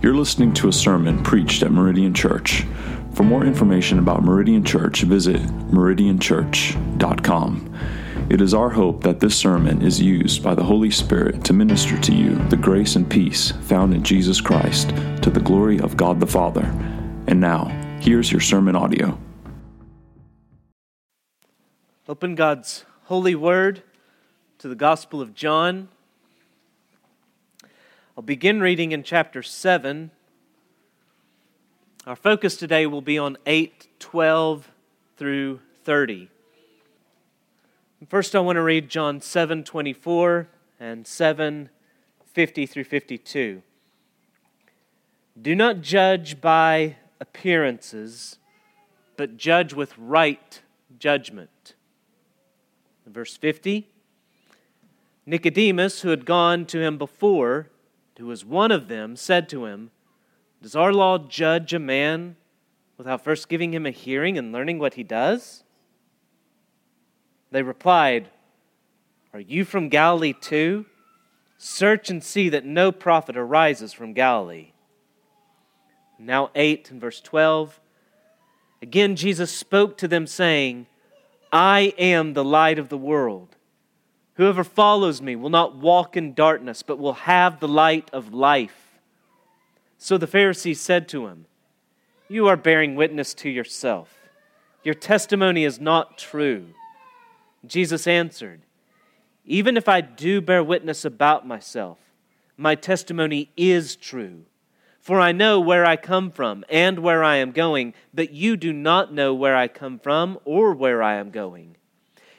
You're listening to a sermon preached at Meridian Church. For more information about Meridian Church, visit meridianchurch.com. It is our hope that this sermon is used by the Holy Spirit to minister to you the grace and peace found in Jesus Christ to the glory of God the Father. And now, here's your sermon audio. Open God's holy word to the Gospel of John. I'll begin reading in chapter 7. Our focus today will be on 8, 12 through 30. First, I want to read John 7, 24 and 7, 50 through 52. Do not judge by appearances, but judge with right judgment. verse 50, Nicodemus, who had gone to him before, who was one of them, said to him, Does our law judge a man without first giving him a hearing and learning what he does? They replied, Are you from Galilee too? Search and see that no prophet arises from Galilee. Now, 8 and verse 12. Again, Jesus spoke to them, saying, I am the light of the world. Whoever follows me will not walk in darkness, but will have the light of life. So the Pharisees said to him, You are bearing witness to yourself. Your testimony is not true. Jesus answered, Even if I do bear witness about myself, my testimony is true. For I know where I come from and where I am going, but you do not know where I come from or where I am going.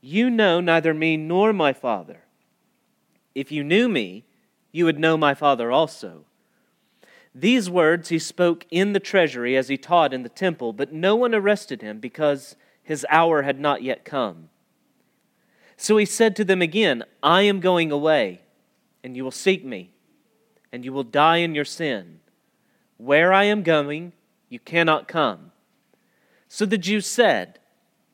you know neither me nor my Father. If you knew me, you would know my Father also. These words he spoke in the treasury as he taught in the temple, but no one arrested him because his hour had not yet come. So he said to them again, I am going away, and you will seek me, and you will die in your sin. Where I am going, you cannot come. So the Jews said,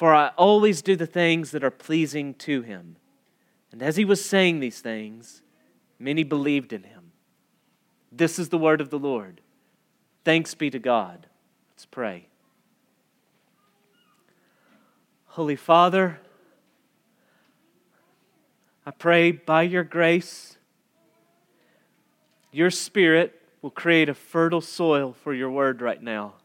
for I always do the things that are pleasing to him. And as he was saying these things, many believed in him. This is the word of the Lord. Thanks be to God. Let's pray. Holy Father, I pray by your grace, your Spirit will create a fertile soil for your word right now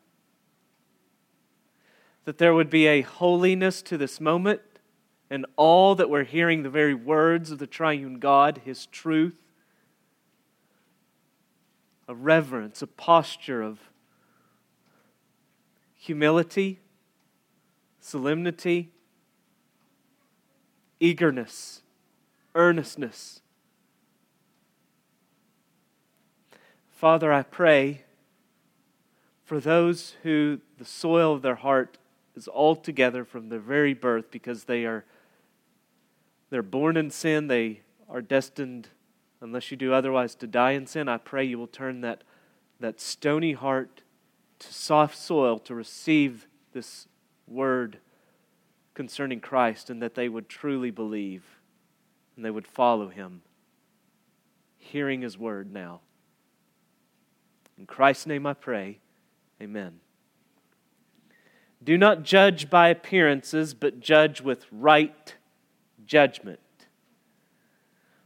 that there would be a holiness to this moment and all that we're hearing the very words of the triune God, His truth, a reverence, a posture of humility, solemnity, eagerness, earnestness. Father, I pray for those who the soil of their heart is altogether from their very birth because they are they're born in sin they are destined unless you do otherwise to die in sin i pray you will turn that that stony heart to soft soil to receive this word concerning Christ and that they would truly believe and they would follow him, hearing his word now. In Christ's name I pray, amen. Do not judge by appearances, but judge with right judgment.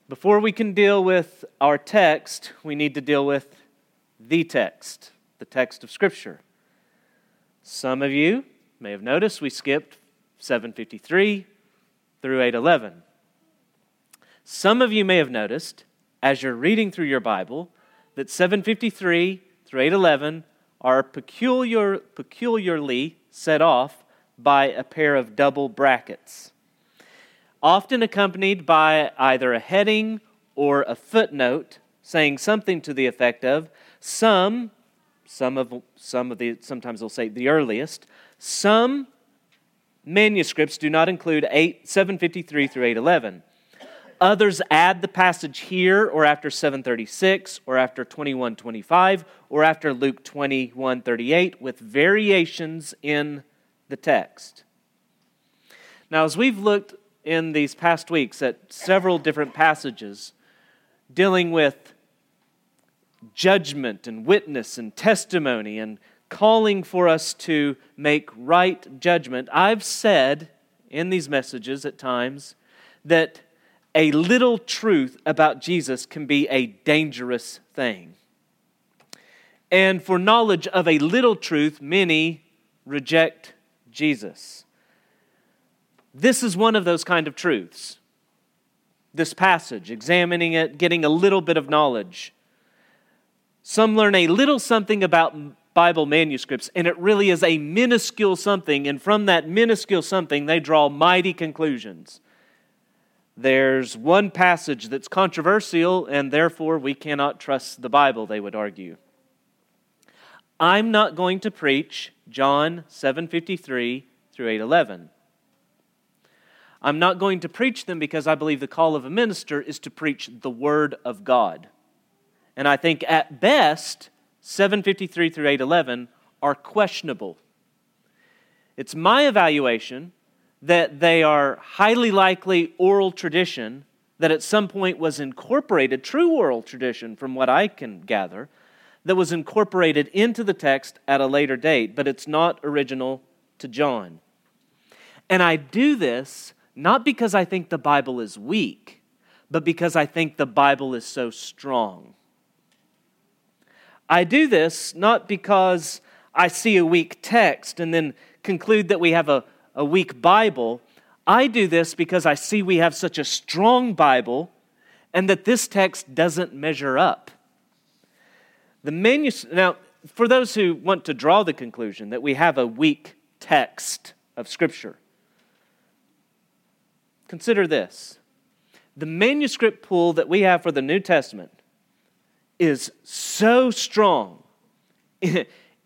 Before we can deal with our text, we need to deal with the text, the text of Scripture. Some of you may have noticed we skipped 753 through 811. Some of you may have noticed as you're reading through your Bible that 753 through 811 are peculiar, peculiarly set off by a pair of double brackets, often accompanied by either a heading or a footnote saying something to the effect of some some of some of the sometimes they'll say the earliest some manuscripts do not include 8 753 through 811 Others add the passage here or after 736 or after 2125 or after Luke 2138 with variations in the text. Now, as we've looked in these past weeks at several different passages dealing with judgment and witness and testimony and calling for us to make right judgment, I've said in these messages at times that a little truth about Jesus can be a dangerous thing. And for knowledge of a little truth, many reject Jesus. This is one of those kind of truths. This passage, examining it, getting a little bit of knowledge. Some learn a little something about Bible manuscripts, and it really is a minuscule something, and from that minuscule something, they draw mighty conclusions. There's one passage that's controversial, and therefore we cannot trust the Bible, they would argue. I'm not going to preach John 7:53 through 8:11. I'm not going to preach them because I believe the call of a minister is to preach the word of God. And I think at best 753 through 811 are questionable. It's my evaluation that they are highly likely oral tradition that at some point was incorporated, true oral tradition from what I can gather, that was incorporated into the text at a later date, but it's not original to John. And I do this not because I think the Bible is weak, but because I think the Bible is so strong. I do this not because I see a weak text and then conclude that we have a a weak Bible. I do this because I see we have such a strong Bible and that this text doesn't measure up. The manus- now, for those who want to draw the conclusion that we have a weak text of Scripture, consider this. The manuscript pool that we have for the New Testament is so strong,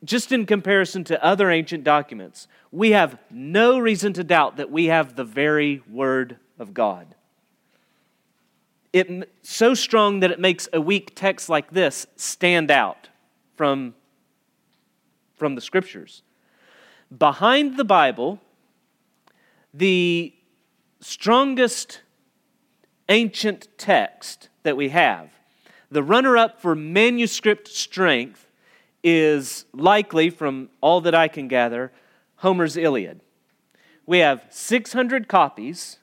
just in comparison to other ancient documents, we have no reason to doubt that we have the very Word of God. It so strong that it makes a weak text like this stand out from, from the Scriptures. Behind the Bible, the strongest ancient text that we have, the runner up for manuscript strength, is likely, from all that I can gather, Homer's Iliad. We have 600 copies,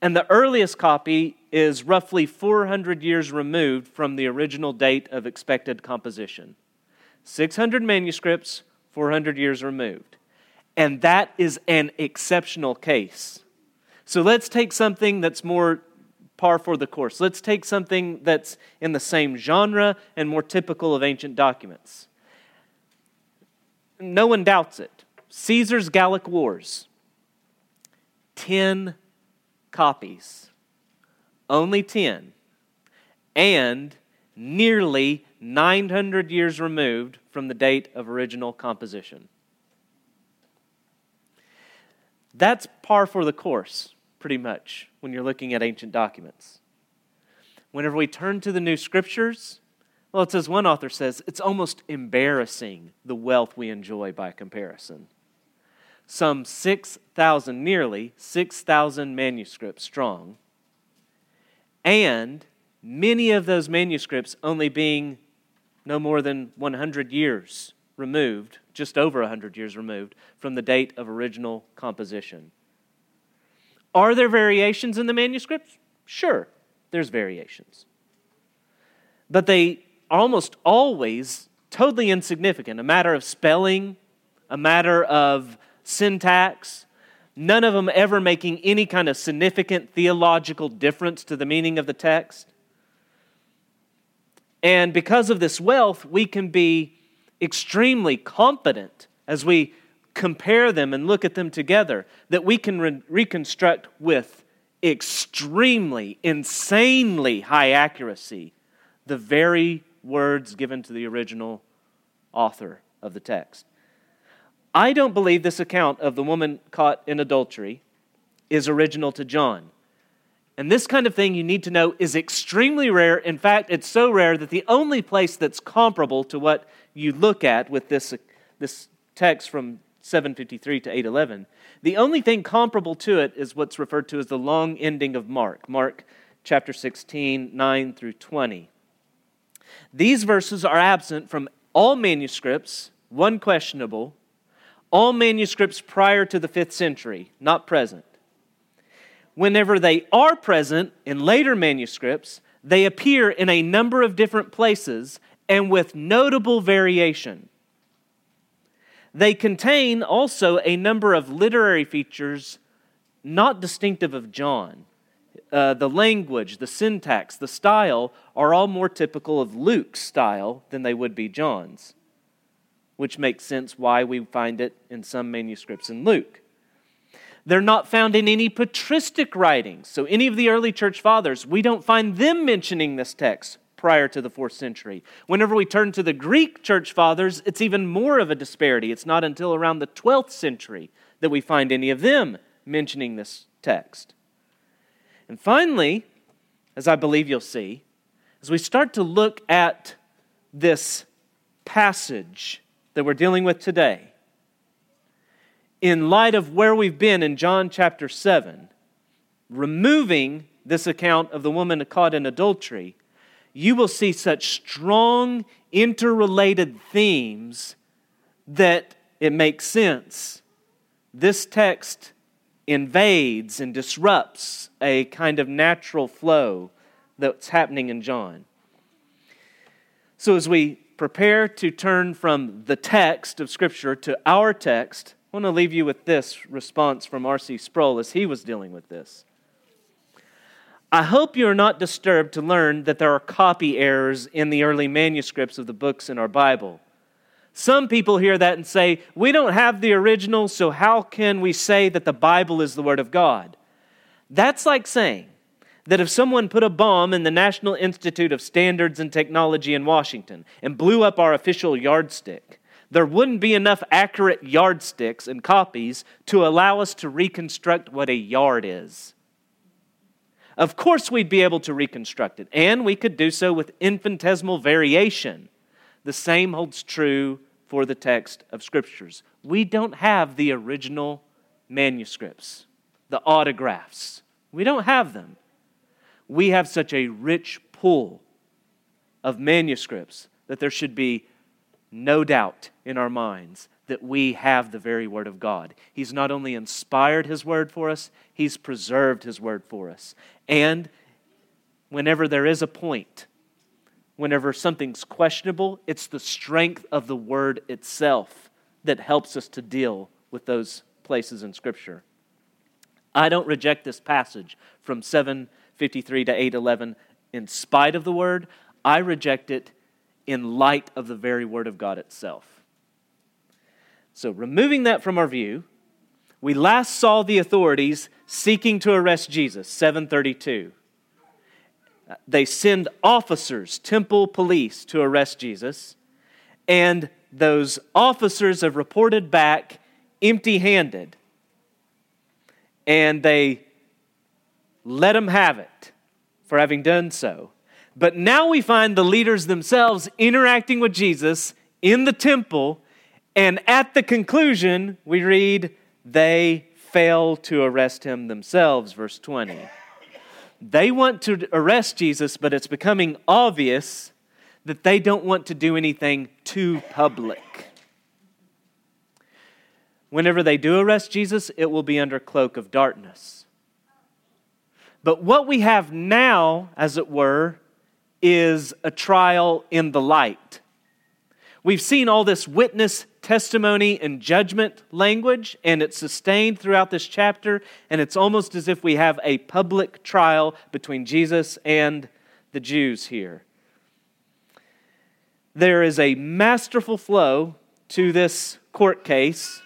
and the earliest copy is roughly 400 years removed from the original date of expected composition. 600 manuscripts, 400 years removed. And that is an exceptional case. So let's take something that's more par for the course. Let's take something that's in the same genre and more typical of ancient documents. No one doubts it. Caesar's Gallic Wars, 10 copies, only 10, and nearly 900 years removed from the date of original composition. That's par for the course, pretty much, when you're looking at ancient documents. Whenever we turn to the new scriptures, Well, it's as one author says, it's almost embarrassing the wealth we enjoy by comparison. Some 6,000, nearly 6,000 manuscripts strong, and many of those manuscripts only being no more than 100 years removed, just over 100 years removed, from the date of original composition. Are there variations in the manuscripts? Sure, there's variations. But they are almost always totally insignificant, a matter of spelling, a matter of syntax, none of them ever making any kind of significant theological difference to the meaning of the text. And because of this wealth, we can be extremely confident as we compare them and look at them together that we can re- reconstruct with extremely, insanely high accuracy the very words given to the original author of the text. I don't believe this account of the woman caught in adultery is original to John. And this kind of thing you need to know is extremely rare. In fact, it's so rare that the only place that's comparable to what you look at with this, this text from 753 to 811, the only thing comparable to it is what's referred to as the long ending of Mark, Mark chapter 16, 9 through 20. These verses are absent from all manuscripts, one questionable, all manuscripts prior to the 5th century, not present. Whenever they are present in later manuscripts, they appear in a number of different places and with notable variation. They contain also a number of literary features not distinctive of John. Uh, the language, the syntax, the style are all more typical of Luke's style than they would be John's, which makes sense why we find it in some manuscripts in Luke. They're not found in any patristic writings. So, any of the early church fathers, we don't find them mentioning this text prior to the fourth century. Whenever we turn to the Greek church fathers, it's even more of a disparity. It's not until around the 12th century that we find any of them mentioning this text. And finally, as I believe you'll see, as we start to look at this passage that we're dealing with today, in light of where we've been in John chapter 7, removing this account of the woman caught in adultery, you will see such strong interrelated themes that it makes sense. This text invades and disrupts a kind of natural flow that's happening in John. So, as we prepare to turn from the text of Scripture to our text, I want to leave you with this response from R.C. Sproul as he was dealing with this. I hope you are not disturbed to learn that there are copy errors in the early manuscripts of the books in our Bible. Some people hear that and say, We don't have the original, so how can we say that the Bible is the Word of God? That's like saying that if someone put a bomb in the National Institute of Standards and Technology in Washington and blew up our official yardstick, there wouldn't be enough accurate yardsticks and copies to allow us to reconstruct what a yard is. Of course, we'd be able to reconstruct it, and we could do so with infinitesimal variation. The same holds true for the text of Scriptures. We don't have the original manuscripts, the autographs. We don't have them. We have such a rich pool of manuscripts that there should be no doubt in our minds that we have the very Word of God. He's not only inspired His Word for us, He's preserved His Word for us. And whenever there is a point, whenever something's questionable, it's the strength of the Word itself that helps us to deal with those places in Scripture. I don't reject this passage from 753 to 811 in spite of the Word. I reject it in light of the very Word of God itself. So, removing that from our view, we last saw the authorities seeking to arrest Jesus, 732. They send officers, temple police, to arrest Jesus, and those officers have reported back empty handed. And they let them have it for having done so. But now we find the leaders themselves interacting with Jesus in the temple, and at the conclusion, we read, they fail to arrest him themselves, verse 20. They want to arrest Jesus, but it's becoming obvious that they don't want to do anything too public. Whenever they do arrest Jesus, it will be under cloak of darkness. But what we have now, as it were, is a trial in the light. We've seen all this witness testimony and judgment language, and it's sustained throughout this chapter, and it's almost as if we have a public trial between Jesus and the Jews here. There is a masterful flow to this court case.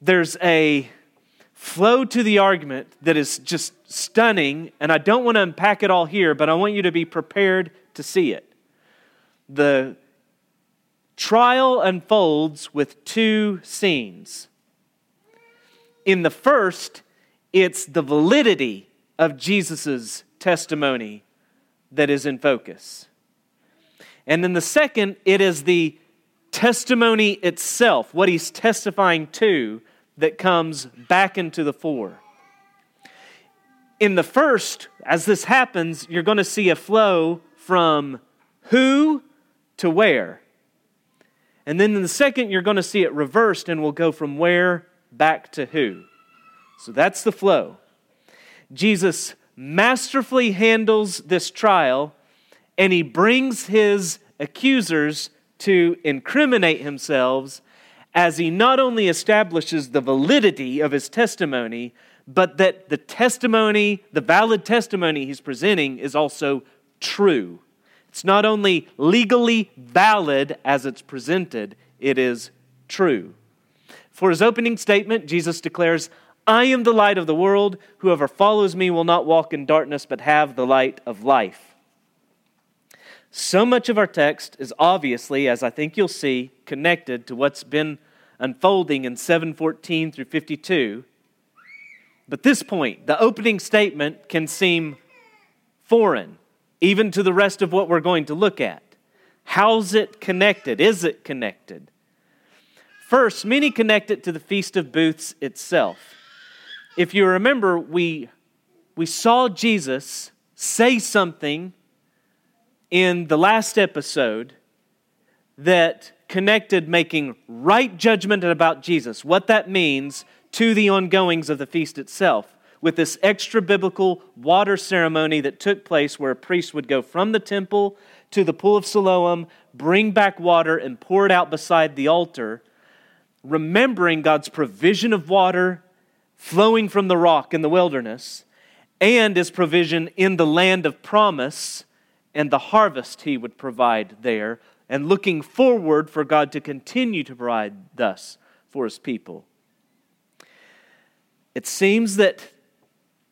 There's a flow to the argument that is just stunning, and I don't want to unpack it all here, but I want you to be prepared to see it. The trial unfolds with two scenes. In the first, it's the validity of Jesus' testimony that is in focus. And in the second, it is the testimony itself, what he's testifying to, that comes back into the fore. In the first, as this happens, you're going to see a flow from who to where. And then in the second, you're going to see it reversed and we'll go from where back to who. So that's the flow. Jesus masterfully handles this trial and he brings his accusers to incriminate themselves as he not only establishes the validity of his testimony, but that the testimony, the valid testimony he's presenting, is also true. It's not only legally valid as it's presented, it is true. For his opening statement, Jesus declares, I am the light of the world. Whoever follows me will not walk in darkness, but have the light of life. So much of our text is obviously, as I think you'll see, connected to what's been unfolding in 714 through 52. But this point, the opening statement, can seem foreign, even to the rest of what we're going to look at. How's it connected? Is it connected? First, many connect it to the Feast of Booths itself. If you remember, we, we saw Jesus say something in the last episode that connected making right judgment about Jesus, what that means to the ongoings of the feast itself, with this extra biblical water ceremony that took place where a priest would go from the temple to the pool of Siloam, bring back water, and pour it out beside the altar, remembering God's provision of water flowing from the rock in the wilderness and his provision in the land of promise and the harvest he would provide there and looking forward for God to continue to provide thus for his people. It seems that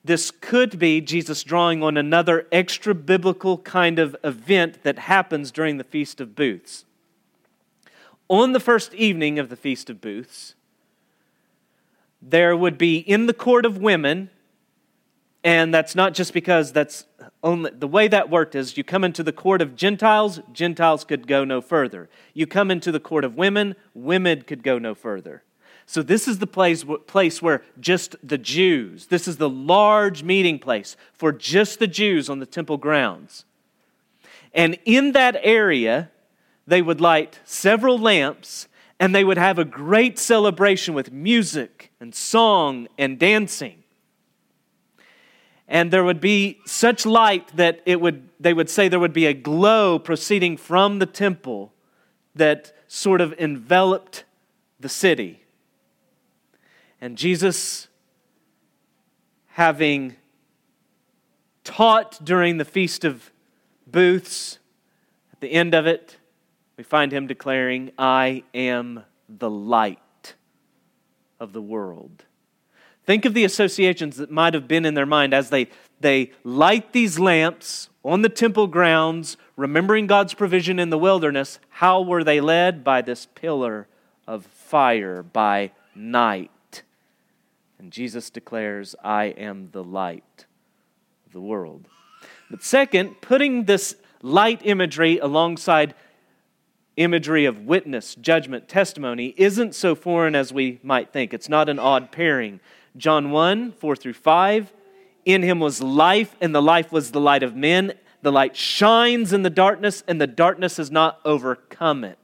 this could be Jesus drawing on another extra biblical kind of event that happens during the Feast of Booths. On the first evening of the Feast of Booths, there would be in the court of women, and that's not just because that's only the way that worked is you come into the court of Gentiles, Gentiles could go no further. You come into the court of women, women could go no further. So this is the place, place where just the Jews, this is the large meeting place for just the Jews on the temple grounds. And in that area, they would light several lamps and they would have a great celebration with music and song and dancing and there would be such light that it would they would say there would be a glow proceeding from the temple that sort of enveloped the city and jesus having taught during the feast of booths at the end of it we find him declaring i am the light of the world Think of the associations that might have been in their mind as they, they light these lamps on the temple grounds, remembering God's provision in the wilderness. How were they led? By this pillar of fire by night. And Jesus declares, I am the light of the world. But second, putting this light imagery alongside imagery of witness, judgment, testimony isn't so foreign as we might think. It's not an odd pairing. John 1 4 through 5. In him was life, and the life was the light of men. The light shines in the darkness, and the darkness has not overcome it.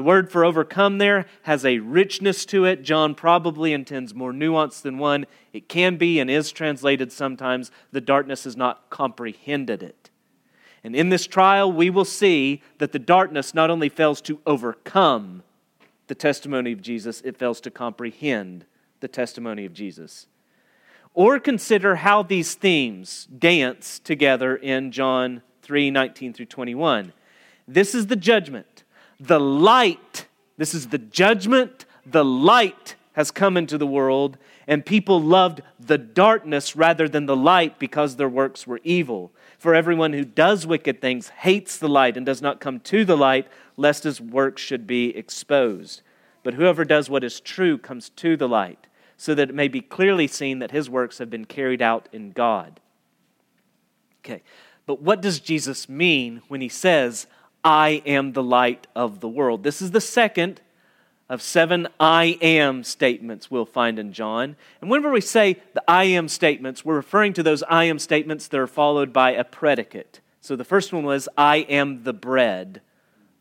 The word for overcome there has a richness to it. John probably intends more nuance than one. It can be and is translated sometimes, the darkness has not comprehended it. And in this trial, we will see that the darkness not only fails to overcome the testimony of Jesus, it fails to comprehend the testimony of Jesus. Or consider how these themes dance together in John 3 19 through 21. This is the judgment. The light, this is the judgment, the light has come into the world, and people loved the darkness rather than the light because their works were evil. For everyone who does wicked things hates the light and does not come to the light, lest his works should be exposed. But whoever does what is true comes to the light, so that it may be clearly seen that his works have been carried out in God. Okay, but what does Jesus mean when he says, I am the light of the world? This is the second of seven I am statements we'll find in John. And whenever we say the I am statements, we're referring to those I am statements that are followed by a predicate. So the first one was, I am the bread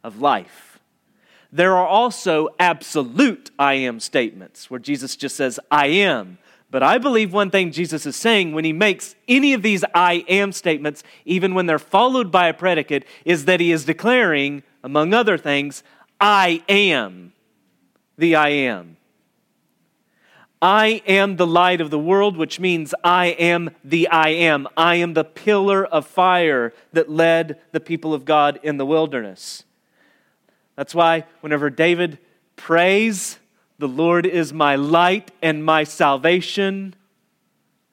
of life. There are also absolute I am statements where Jesus just says, I am. But I believe one thing Jesus is saying when he makes any of these I am statements, even when they're followed by a predicate, is that he is declaring, among other things, I am the I am. I am the light of the world, which means I am the I am. I am the pillar of fire that led the people of God in the wilderness. That's why whenever David prays, the Lord is my light and my salvation,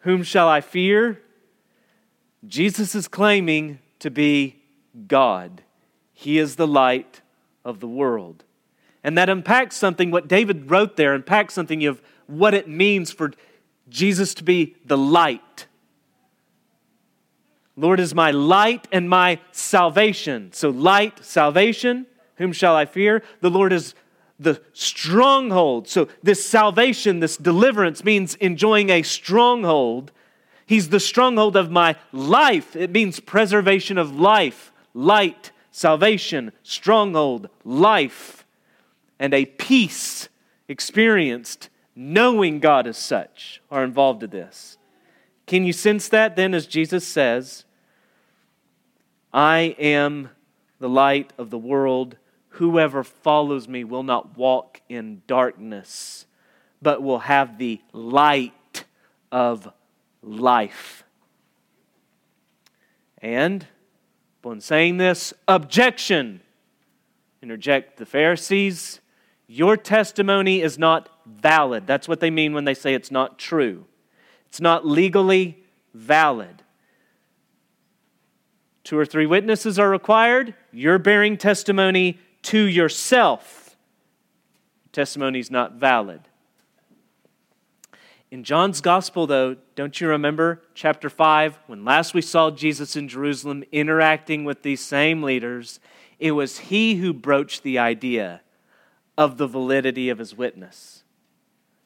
whom shall I fear? Jesus is claiming to be God. He is the light of the world. And that unpacks something, what David wrote there unpacks something of what it means for Jesus to be the light. Lord is my light and my salvation. So, light, salvation, whom shall I fear? The Lord is the stronghold. So, this salvation, this deliverance means enjoying a stronghold. He's the stronghold of my life. It means preservation of life, light, salvation, stronghold, life and a peace experienced knowing God as such are involved in this. Can you sense that then as Jesus says, I am the light of the world. Whoever follows me will not walk in darkness, but will have the light of life. And, upon saying this, objection. Interject the Pharisees your testimony is not valid. That's what they mean when they say it's not true. It's not legally valid. Two or three witnesses are required. You're bearing testimony to yourself. Testimony is not valid. In John's gospel, though, don't you remember chapter 5 when last we saw Jesus in Jerusalem interacting with these same leaders? It was he who broached the idea of the validity of his witness,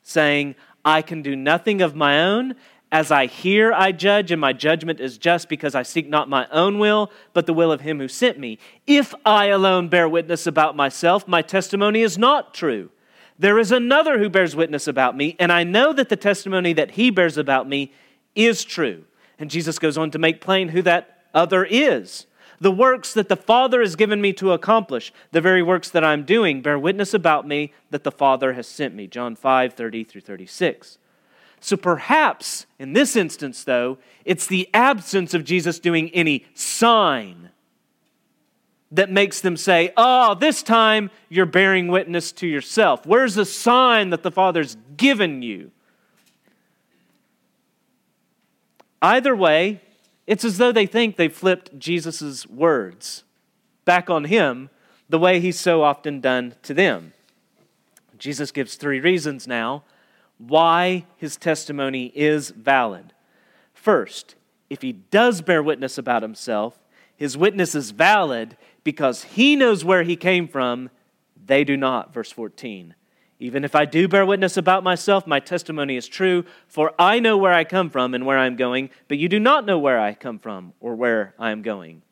saying, I can do nothing of my own. As I hear, I judge, and my judgment is just because I seek not my own will, but the will of him who sent me. If I alone bear witness about myself, my testimony is not true. There is another who bears witness about me, and I know that the testimony that he bears about me is true. And Jesus goes on to make plain who that other is. The works that the Father has given me to accomplish, the very works that I'm doing, bear witness about me that the Father has sent me. John 5 30 through 36. So perhaps in this instance, though, it's the absence of Jesus doing any sign that makes them say, Oh, this time you're bearing witness to yourself. Where's the sign that the Father's given you? Either way, it's as though they think they flipped Jesus' words back on him the way he's so often done to them. Jesus gives three reasons now why his testimony is valid. First, if he does bear witness about himself, his witness is valid because he knows where he came from. They do not. Verse 14. Even if I do bear witness about myself, my testimony is true, for I know where I come from and where I am going, but you do not know where I come from or where I am going.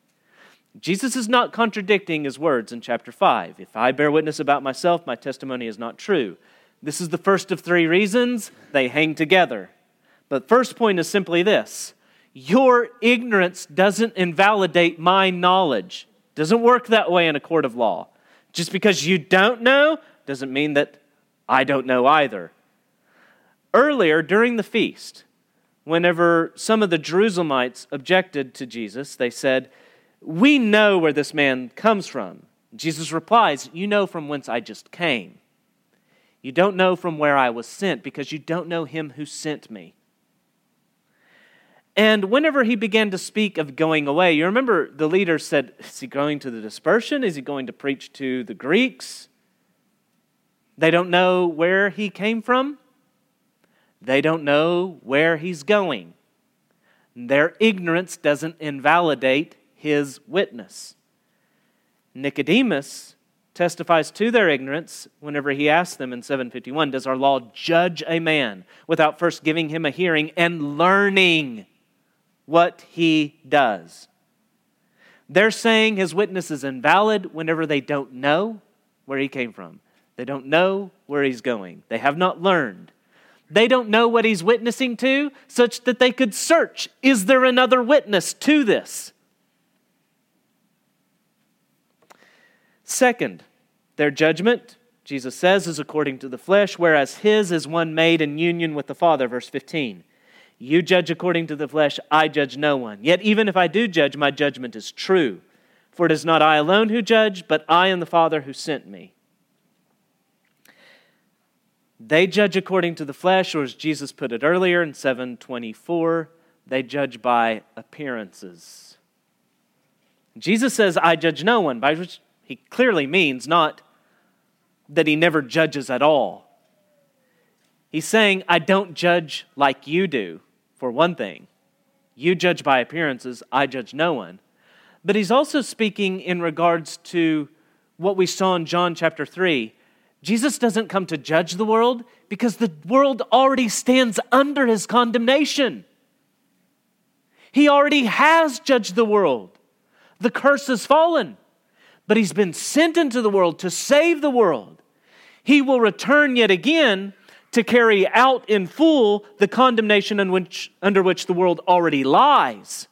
Jesus is not contradicting his words in chapter 5. If I bear witness about myself, my testimony is not true. This is the first of three reasons. They hang together. But first point is simply this Your ignorance doesn't invalidate my knowledge. Doesn't work that way in a court of law. Just because you don't know doesn't mean that I don't know either. Earlier, during the feast, whenever some of the Jerusalemites objected to Jesus, they said, We know where this man comes from. Jesus replies, You know from whence I just came. You don't know from where I was sent because you don't know him who sent me. And whenever he began to speak of going away, you remember the leader said, Is he going to the dispersion? Is he going to preach to the Greeks? They don't know where he came from. They don't know where he's going. Their ignorance doesn't invalidate his witness. Nicodemus testifies to their ignorance whenever he asks them in 751 Does our law judge a man without first giving him a hearing and learning what he does? They're saying his witness is invalid whenever they don't know where he came from. They don't know where he's going. They have not learned. They don't know what he's witnessing to, such that they could search is there another witness to this? Second, their judgment, Jesus says, is according to the flesh, whereas his is one made in union with the Father. Verse 15. You judge according to the flesh, I judge no one. Yet even if I do judge, my judgment is true. For it is not I alone who judge, but I and the Father who sent me. They judge according to the flesh, or as Jesus put it earlier in 724, they judge by appearances. Jesus says, I judge no one, by which he clearly means not that he never judges at all. He's saying, I don't judge like you do, for one thing. You judge by appearances, I judge no one. But he's also speaking in regards to what we saw in John chapter 3 Jesus doesn't come to judge the world because the world already stands under his condemnation. He already has judged the world. The curse has fallen, but he's been sent into the world to save the world. He will return yet again to carry out in full the condemnation which, under which the world already lies.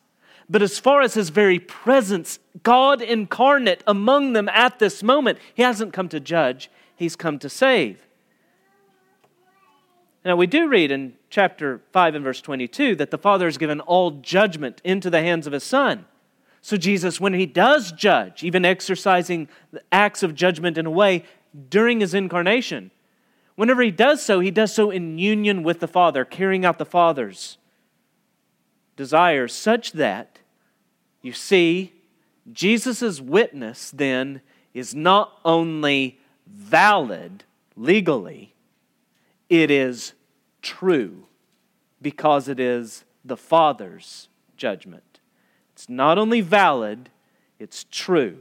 But as far as his very presence, God incarnate among them at this moment, he hasn't come to judge, he's come to save. Now, we do read in chapter 5 and verse 22 that the Father has given all judgment into the hands of his Son. So, Jesus, when he does judge, even exercising the acts of judgment in a way during his incarnation, whenever he does so, he does so in union with the Father, carrying out the Father's desires, such that, you see, Jesus' witness then is not only valid legally, it is true because it is the Father's judgment. It's not only valid, it's true.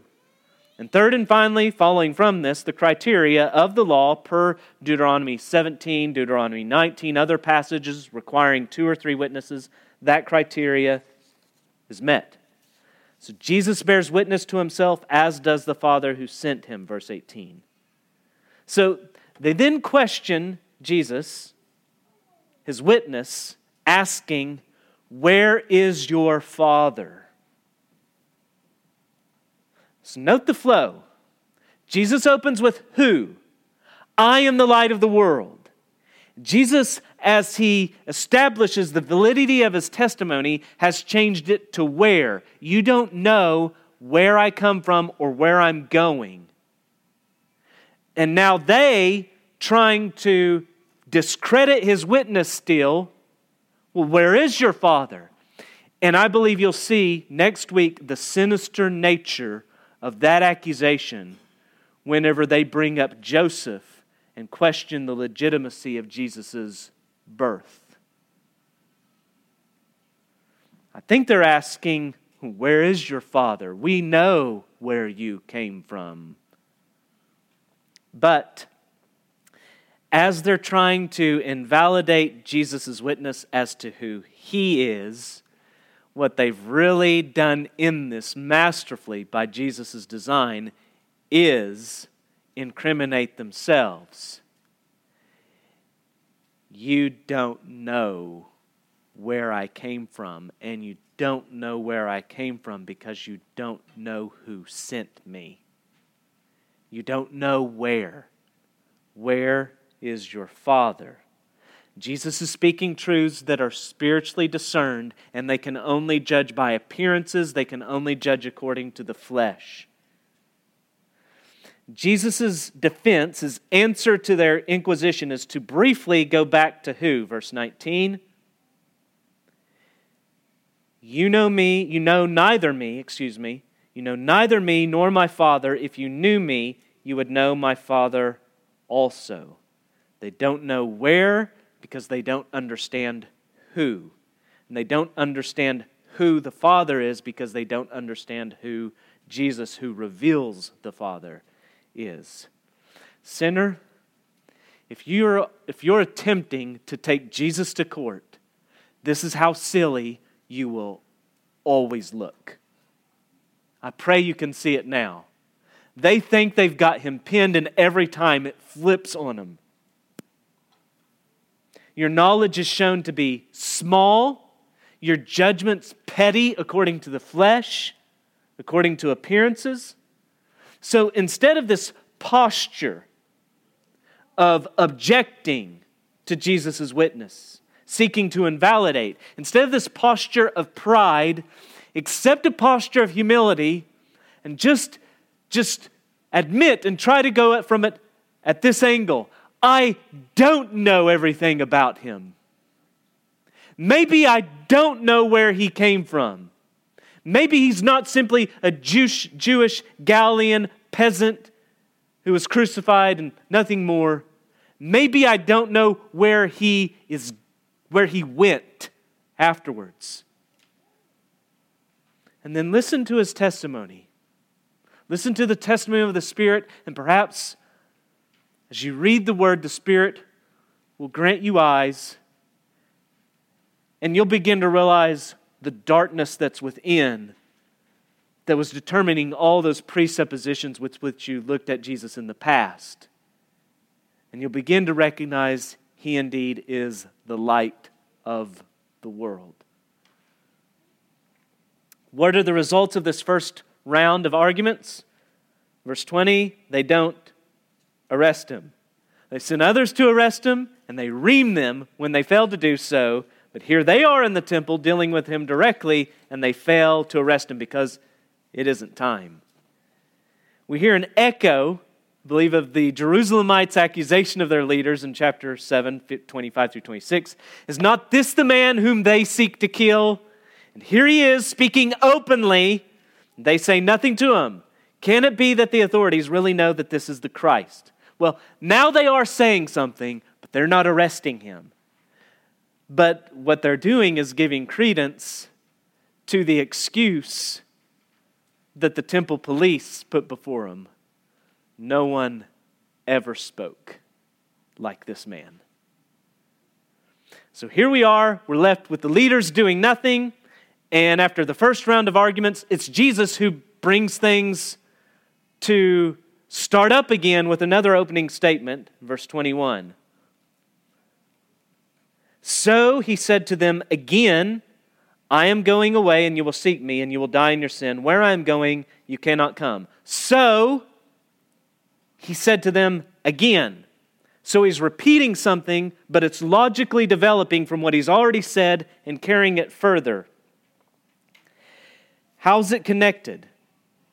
And third and finally, following from this, the criteria of the law per Deuteronomy 17, Deuteronomy 19, other passages requiring two or three witnesses, that criteria is met. So Jesus bears witness to himself, as does the Father who sent him, verse 18. So they then question Jesus, his witness, asking, Where is your Father? So note the flow. Jesus opens with who? I am the light of the world. Jesus, as he establishes the validity of his testimony, has changed it to where. You don't know where I come from or where I'm going. And now they, trying to discredit his witness still, well, where is your father? And I believe you'll see next week the sinister nature of that accusation whenever they bring up Joseph and question the legitimacy of Jesus' birth. I think they're asking, Where is your father? We know where you came from. But as they're trying to invalidate Jesus' witness as to who he is, what they've really done in this masterfully by Jesus' design is incriminate themselves. You don't know where I came from, and you don't know where I came from because you don't know who sent me. You don't know where. Where is your Father? Jesus is speaking truths that are spiritually discerned, and they can only judge by appearances, they can only judge according to the flesh. Jesus' defense, his answer to their inquisition, is to briefly go back to who? Verse 19. You know me, you know neither me, excuse me, you know neither me nor my Father. If you knew me, you would know my Father also. They don't know where because they don't understand who. And they don't understand who the Father is because they don't understand who Jesus, who reveals the Father, is. Sinner, if you're, if you're attempting to take Jesus to court, this is how silly you will always look. I pray you can see it now. They think they've got him pinned, and every time it flips on them. Your knowledge is shown to be small, your judgments petty according to the flesh, according to appearances. So instead of this posture of objecting to Jesus' witness, seeking to invalidate, instead of this posture of pride, accept a posture of humility and just just admit and try to go from it at this angle. I don't know everything about him. Maybe I don't know where he came from. Maybe he's not simply a Jewish, Jewish Galilean peasant who was crucified and nothing more. Maybe I don't know where he is where he went afterwards. And then listen to his testimony. Listen to the testimony of the Spirit, and perhaps as you read the Word, the Spirit will grant you eyes, and you'll begin to realize the darkness that's within that was determining all those presuppositions with which you looked at Jesus in the past. And you'll begin to recognize He indeed is the light of the world. What are the results of this first round of arguments. Verse 20, they don't arrest him. They send others to arrest him, and they ream them when they fail to do so. But here they are in the temple dealing with him directly, and they fail to arrest him because it isn't time. We hear an echo, I believe, of the Jerusalemites' accusation of their leaders in chapter 7, 25 through 26. Is not this the man whom they seek to kill? And here he is speaking openly they say nothing to him. Can it be that the authorities really know that this is the Christ? Well, now they are saying something, but they're not arresting him. But what they're doing is giving credence to the excuse that the temple police put before him. No one ever spoke like this man. So here we are, we're left with the leaders doing nothing, and after the first round of arguments, it's Jesus who brings things to start up again with another opening statement, verse 21. So he said to them again, I am going away, and you will seek me, and you will die in your sin. Where I am going, you cannot come. So he said to them again. So he's repeating something, but it's logically developing from what he's already said and carrying it further. How's it connected?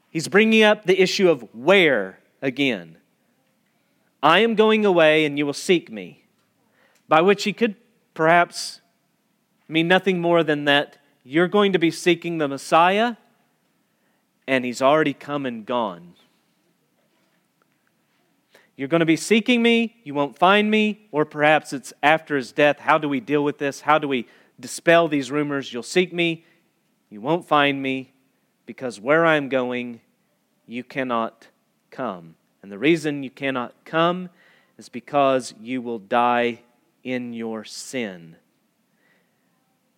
He's bringing up the issue of where again. I am going away and you will seek me. By which he could perhaps mean nothing more than that you're going to be seeking the Messiah and he's already come and gone. You're going to be seeking me, you won't find me, or perhaps it's after his death. How do we deal with this? How do we dispel these rumors? You'll seek me, You won't find me because where I am going, you cannot come. And the reason you cannot come is because you will die in your sin.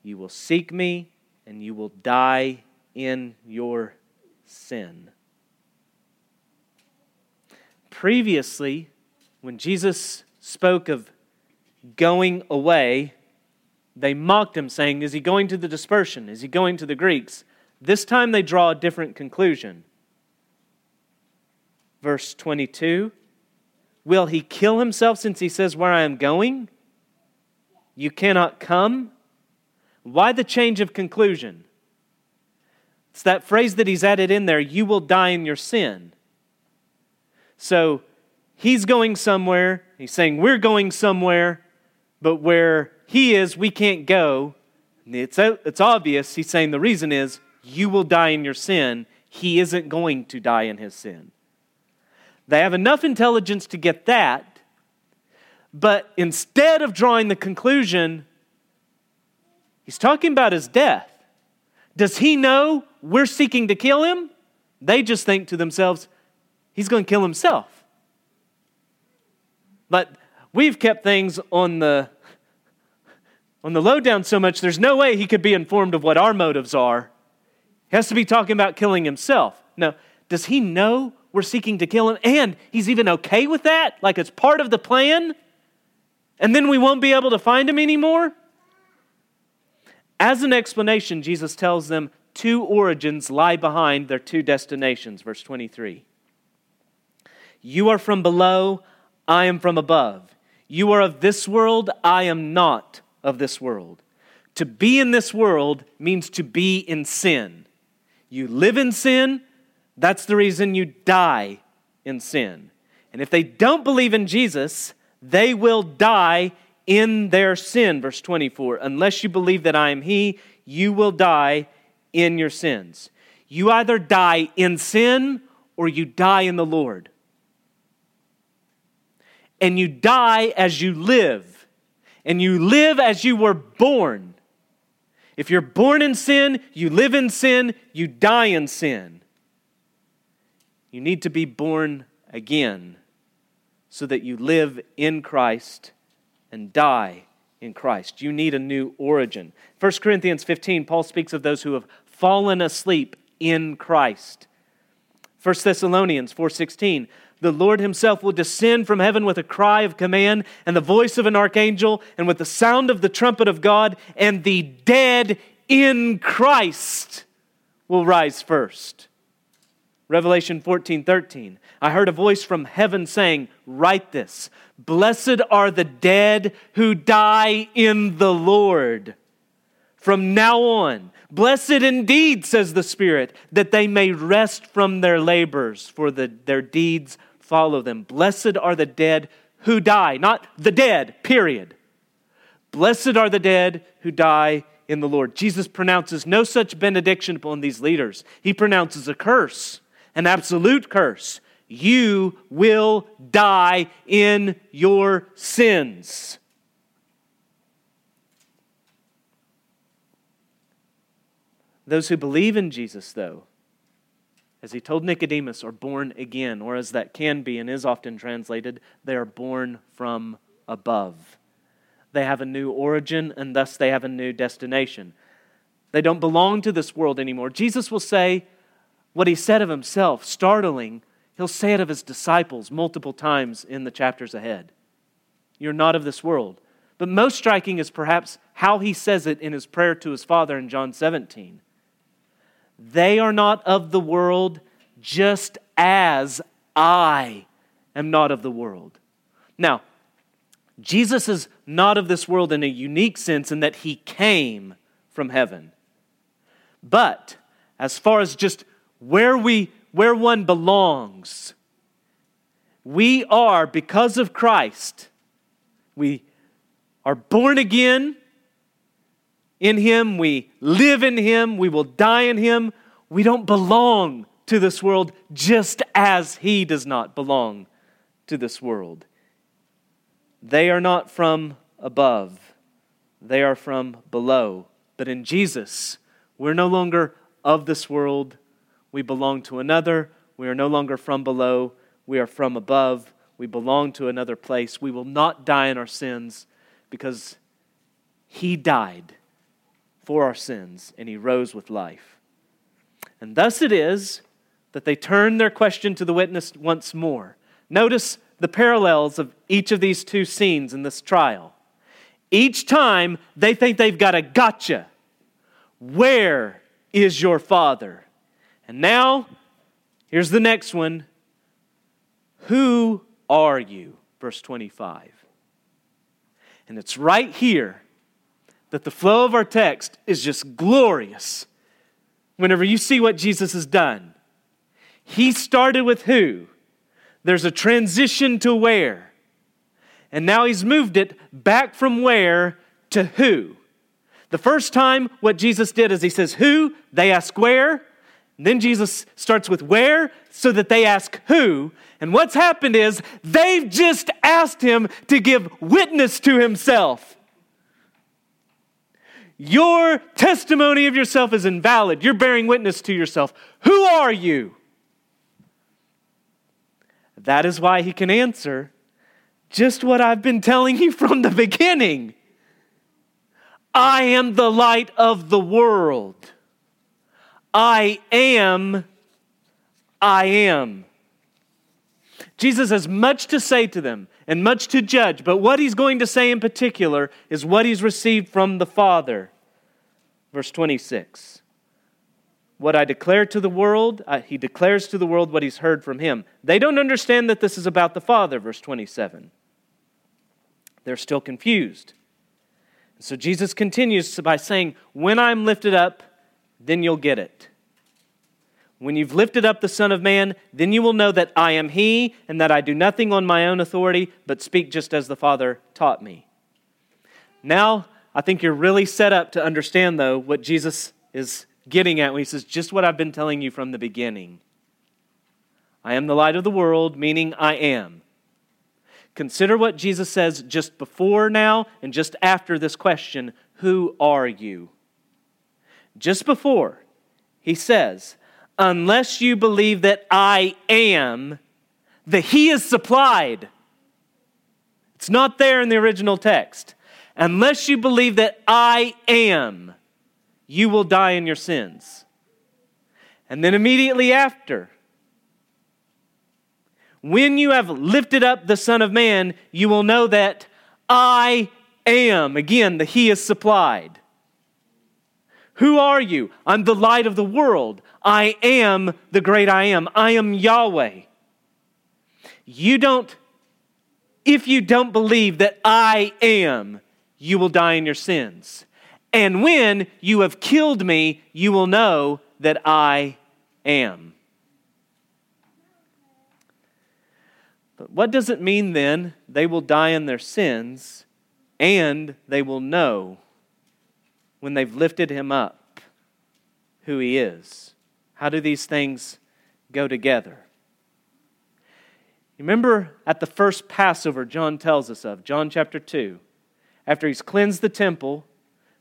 You will seek me and you will die in your sin. Previously, when Jesus spoke of going away, they mocked him, saying, Is he going to the dispersion? Is he going to the Greeks? This time they draw a different conclusion. Verse 22 Will he kill himself since he says, Where I am going? You cannot come? Why the change of conclusion? It's that phrase that he's added in there you will die in your sin. So he's going somewhere. He's saying, We're going somewhere, but where he is, we can't go. It's, it's obvious. He's saying the reason is you will die in your sin. He isn't going to die in his sin. They have enough intelligence to get that, but instead of drawing the conclusion, he's talking about his death. Does he know we're seeking to kill him? They just think to themselves, he's going to kill himself. But we've kept things on the on the lowdown so much there's no way he could be informed of what our motives are. He has to be talking about killing himself. Now, does he know we're seeking to kill him and he's even okay with that? Like it's part of the plan? And then we won't be able to find him anymore? As an explanation, Jesus tells them two origins lie behind their two destinations. Verse 23. You are from below, I am from above. You are of this world, I am not of this world. To be in this world means to be in sin. You live in sin, that's the reason you die in sin. And if they don't believe in Jesus, they will die in their sin. Verse 24 Unless you believe that I am He, you will die in your sins. You either die in sin or you die in the Lord. And you die as you live, and you live as you were born. If you're born in sin, you live in sin, you die in sin. You need to be born again so that you live in Christ and die in Christ. You need a new origin. 1 Corinthians 15, Paul speaks of those who have fallen asleep in Christ. 1 Thessalonians 4:16 the Lord himself will descend from heaven with a cry of command and the voice of an archangel and with the sound of the trumpet of God and the dead in Christ will rise first. Revelation 14:13 I heard a voice from heaven saying, Write this Blessed are the dead who die in the Lord. From now on, blessed indeed, says the Spirit, that they may rest from their labors, for the, their deeds follow them. Blessed are the dead who die, not the dead, period. Blessed are the dead who die in the Lord. Jesus pronounces no such benediction upon these leaders. He pronounces a curse, an absolute curse you will die in your sins. Those who believe in Jesus, though, as he told Nicodemus, are born again, or as that can be and is often translated, they are born from above. They have a new origin, and thus they have a new destination. They don't belong to this world anymore. Jesus will say what he said of himself, startling He'll say it of his disciples multiple times in the chapters ahead. You're not of this world. But most striking is perhaps how he says it in his prayer to his Father in John 17. They are not of the world, just as I am not of the world. Now, Jesus is not of this world in a unique sense in that he came from heaven. But as far as just where we where one belongs. We are, because of Christ, we are born again in Him, we live in Him, we will die in Him. We don't belong to this world just as He does not belong to this world. They are not from above, they are from below. But in Jesus, We're no longer of this world. We belong to another. We are no longer from below. We are from above. We belong to another place. We will not die in our sins because He died for our sins and He rose with life. And thus it is that they turn their question to the witness once more. Notice the parallels of each of these two scenes in this trial. Each time they think they've got a gotcha. Where is your father? And now, here's the next one. Who are you? Verse 25. And it's right here that the flow of our text is just glorious whenever you see what Jesus has done. He started with who? There's a transition to where. And now he's moved it back from where to who. The first time, what Jesus did is he says, Who? They ask where. Then Jesus starts with where so that they ask who. And what's happened is they've just asked him to give witness to himself. Your testimony of yourself is invalid. You're bearing witness to yourself. Who are you? That is why he can answer just what I've been telling you from the beginning. I am the light of the world. I am, I am. Jesus has much to say to them and much to judge, but what he's going to say in particular is what he's received from the Father. Verse 26. What I declare to the world, uh, he declares to the world what he's heard from him. They don't understand that this is about the Father, verse 27. They're still confused. So Jesus continues by saying, When I'm lifted up, then you'll get it. When you've lifted up the Son of Man, then you will know that I am He, and that I do nothing on my own authority, but speak just as the Father taught me. Now, I think you're really set up to understand, though, what Jesus is getting at when he says, just what I've been telling you from the beginning. I am the light of the world, meaning I am. Consider what Jesus says just before now and just after this question Who are you? Just before, he says, unless you believe that I am, that He is supplied. It's not there in the original text. Unless you believe that I am, you will die in your sins. And then immediately after, when you have lifted up the Son of Man, you will know that I am. Again, the He is supplied. Who are you? I'm the light of the world. I am the great I am. I am Yahweh. You don't, if you don't believe that I am, you will die in your sins. And when you have killed me, you will know that I am. But what does it mean then? They will die in their sins and they will know when they've lifted him up who he is. How do these things go together? Remember at the first Passover, John tells us of, John chapter 2. After he's cleansed the temple,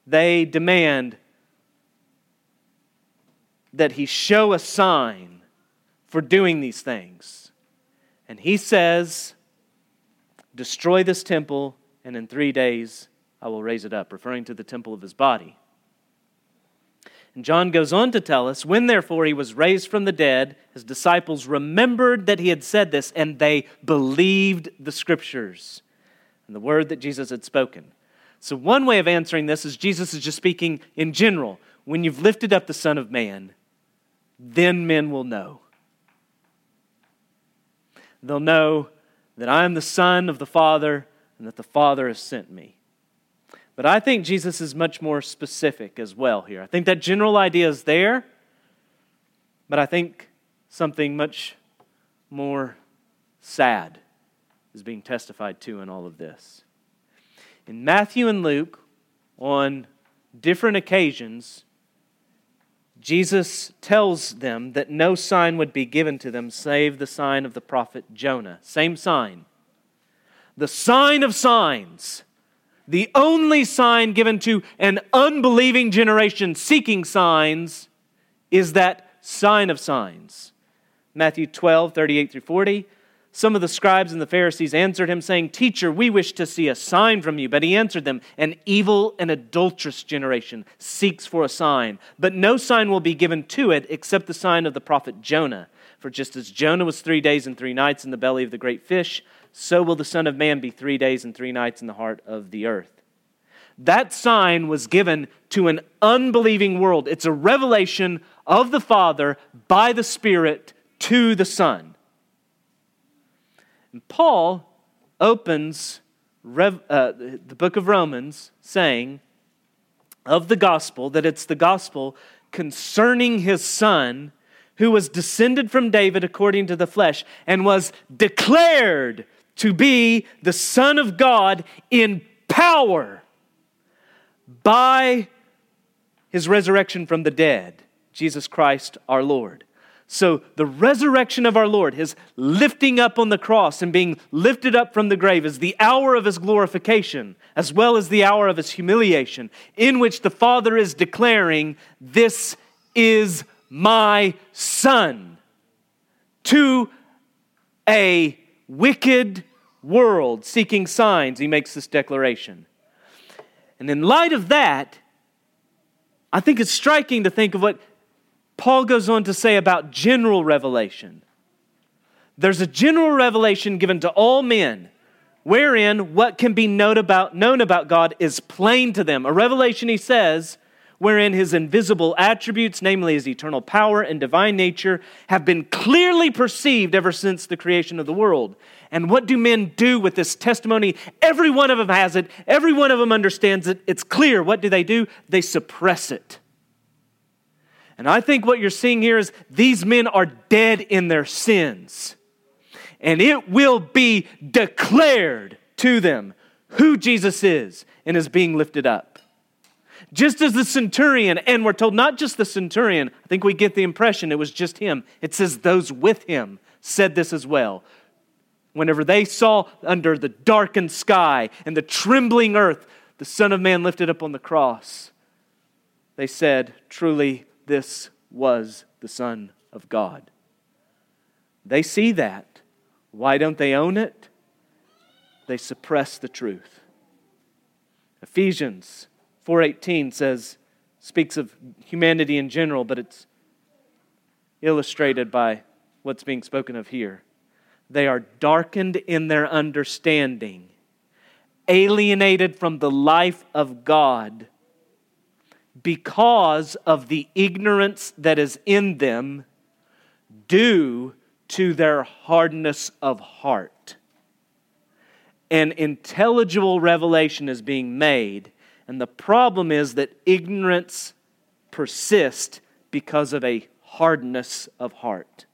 they demand that he show a sign for doing these things. And he says, Destroy this temple, and in three days I will raise it up, referring to the temple of his body. And John goes on to tell us when therefore he was raised from the dead, his disciples remembered that he had said this, and they believed the scriptures and the word that Jesus had spoken. So, one way of answering this is Jesus is just speaking in general. When you've lifted up the Son of Man, then men will know. They'll know that I am the Son of the Father and that the Father has sent me. But I think Jesus is much more specific as well here. I think that general idea is there, but I think something much more sad is being testified to in all of this. In Matthew and Luke, on different occasions, Jesus tells them that no sign would be given to them save the sign of the prophet Jonah. Same sign. The sign of signs the only sign given to an unbelieving generation seeking signs is that sign of signs. Matthew 12, 38 through 40. Some of the scribes and the Pharisees answered him, saying, Teacher, we wish to see a sign from you. But he answered them, An evil and adulterous generation seeks for a sign, but no sign will be given to it except the sign of the prophet Jonah. For just as Jonah was three days and three nights in the belly of the great fish, so will the Son of Man be three days and three nights in the heart of the earth. That sign was given to an unbelieving world. It's a revelation of the Father by the Spirit to the Son. And Paul opens Rev, uh, the book of Romans saying of the gospel that it's the gospel concerning his Son who was descended from David according to the flesh and was declared to be the Son of God in power by his resurrection from the dead, Jesus Christ our Lord. So, the resurrection of our Lord, his lifting up on the cross and being lifted up from the grave, is the hour of his glorification, as well as the hour of his humiliation, in which the Father is declaring, This is my Son, to a wicked world seeking signs, he makes this declaration. And in light of that, I think it's striking to think of what Paul goes on to say about general revelation. There's a general revelation given to all men, wherein what can be known about, known about God is plain to them. A revelation, he says, wherein his invisible attributes, namely his eternal power and divine nature, have been clearly perceived ever since the creation of the world. And what do men do with this testimony? Every one of them has it, every one of them understands it. It's clear. What do they do? They suppress it. And I think what you're seeing here is these men are dead in their sins. And it will be declared to them who Jesus is and is being lifted up. Just as the centurion, and we're told not just the centurion, I think we get the impression it was just him. It says those with him said this as well. Whenever they saw under the darkened sky and the trembling earth the Son of Man lifted up on the cross, they said, Truly, this was the Son of God. They see that. Why don't they own it? They suppress the truth. Ephesians 418 says, speaks of humanity in general, but it's illustrated by what's being spoken of here. They are darkened in their understanding, alienated from the life of God because of the ignorance that is in them due to their hardness of heart. An intelligible revelation is being made and the problem is that ignorance persists because of a hardness of heart.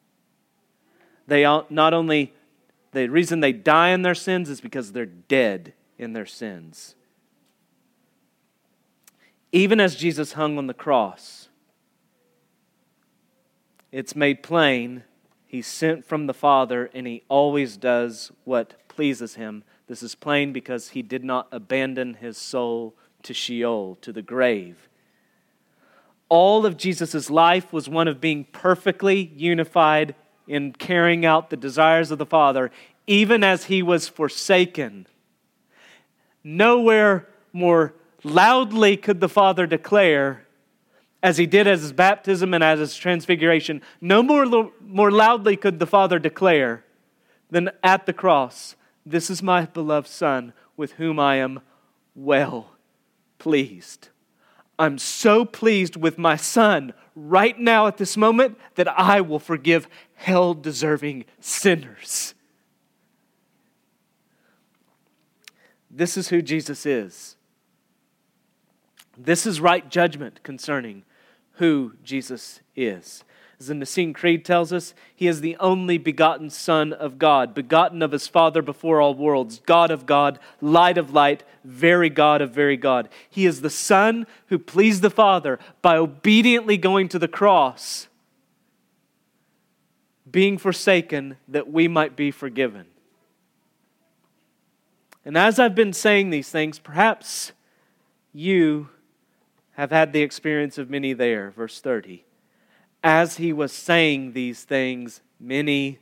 They not only, the reason they die in their sins is because they're dead in their sins. Even as Jesus hung on the cross, it's made plain he's sent from the Father and he always does what pleases him. This is plain because he did not abandon his soul to Sheol, to the grave. All of Jesus' life was one of being perfectly unified in carrying out the desires of the Father, even as he was forsaken. Nowhere more loudly could the Father declare, as he did at his baptism and at his transfiguration, no more, more loudly could the Father declare than at the cross, This is my beloved Son, with whom I am well pleased. I'm so pleased with my son right now at this moment that I will forgive hell deserving sinners. This is who Jesus is. This is right judgment concerning who Jesus is. As the Nicene Creed tells us, he is the only begotten Son of God, begotten of his Father before all worlds, God of God, light of light, very God of very God. He is the Son who pleased the Father by obediently going to the cross, being forsaken that we might be forgiven. And as I've been saying these things, perhaps you have had the experience of many there. Verse 30. As he was saying these things, many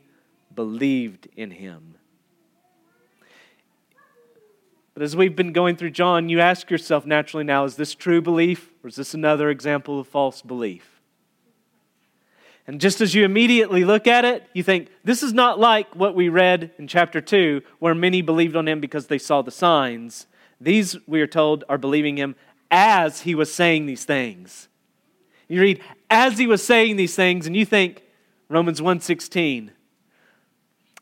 believed in him. But as we've been going through John, you ask yourself naturally now is this true belief or is this another example of false belief? And just as you immediately look at it, you think, this is not like what we read in chapter 2, where many believed on him because they saw the signs. These, we are told, are believing him as he was saying these things. You read, as he was saying these things, and you think, Romans 1.16,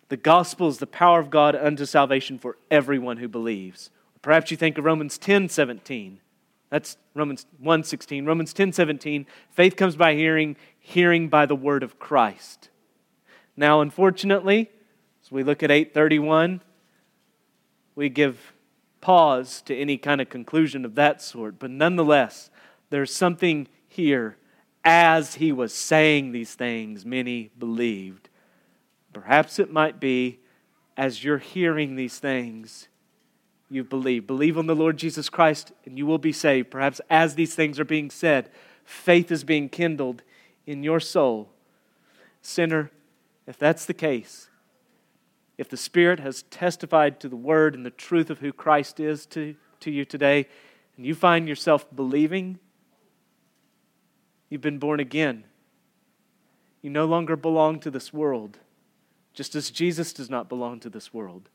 the gospel is the power of God unto salvation for everyone who believes. Perhaps you think of Romans 10:17. That's Romans 1 16. Romans 10:17, Faith comes by hearing, hearing by the word of Christ. Now, unfortunately, as we look at 831, we give pause to any kind of conclusion of that sort. But nonetheless, there's something here. As he was saying these things, many believed. Perhaps it might be as you're hearing these things, you believe. Believe on the Lord Jesus Christ and you will be saved. Perhaps as these things are being said, faith is being kindled in your soul. Sinner, if that's the case, if the Spirit has testified to the word and the truth of who Christ is to, to you today, and you find yourself believing, you've been born again. You no longer belong to this world just as Jesus does not belong to this world.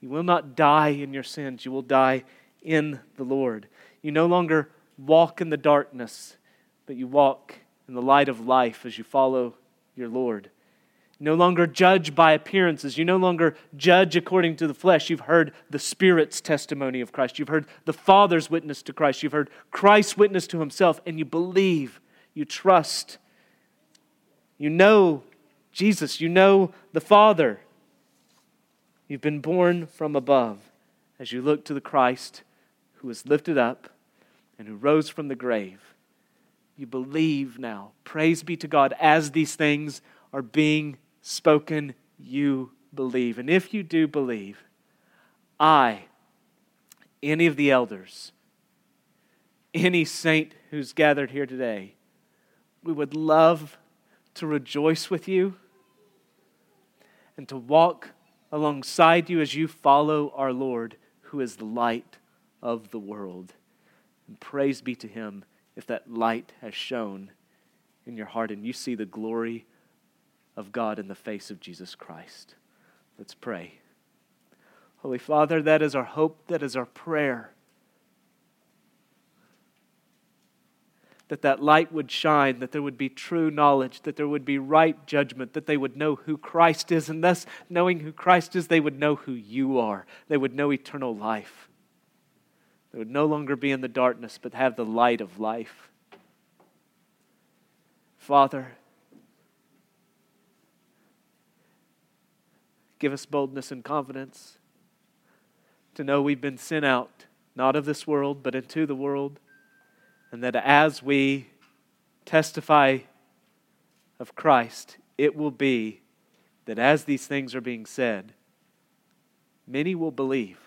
You will not die in your sins, you will die in the Lord. You no longer walk in the darkness, but you walk in the light of life as you follow your Lord. No longer judge by appearances. You no longer judge according to the flesh. You've heard the Spirit's testimony of Christ. You've heard the Father's witness to Christ. You've heard Christ's witness to Himself, and you believe, you trust. You know Jesus, you know the Father. You've been born from above as you look to the Christ who was lifted up and who rose from the grave. You believe now. Praise be to God. As these things are being spoken, you believe. And if you do believe, I, any of the elders, any saint who's gathered here today, we would love to rejoice with you and to walk alongside you as you follow our Lord, who is the light of the world. And praise be to him if that light has shone in your heart and you see the glory of God in the face of Jesus Christ. Let's pray. Holy Father, that is our hope, that is our prayer that that light would shine, that there would be true knowledge, that there would be right judgment, that they would know who Christ is, and thus, knowing who Christ is, they would know who you are. They would know eternal life. They would no longer be in the darkness, but have the light of life. Father, give us boldness and confidence to know we've been sent out, not of this world, but into the world and that as we testify of Christ, it will be that as these things are being said, many will believe.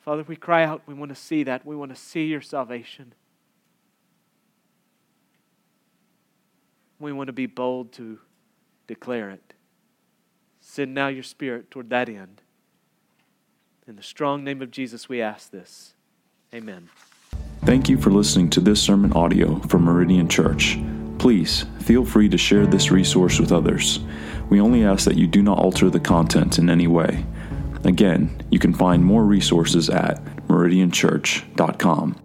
Father, we cry out, we want to see that. We want to see your salvation. We want to be bold to declare it. Send now your Spirit toward that end. In the strong name of Jesus, we ask this. Amen. Thank you for listening to this sermon audio from Meridian Church. Please feel free to share this resource with others. We only ask that you do not alter the content in any way. Again, you can find more resources at meridianchurch.com.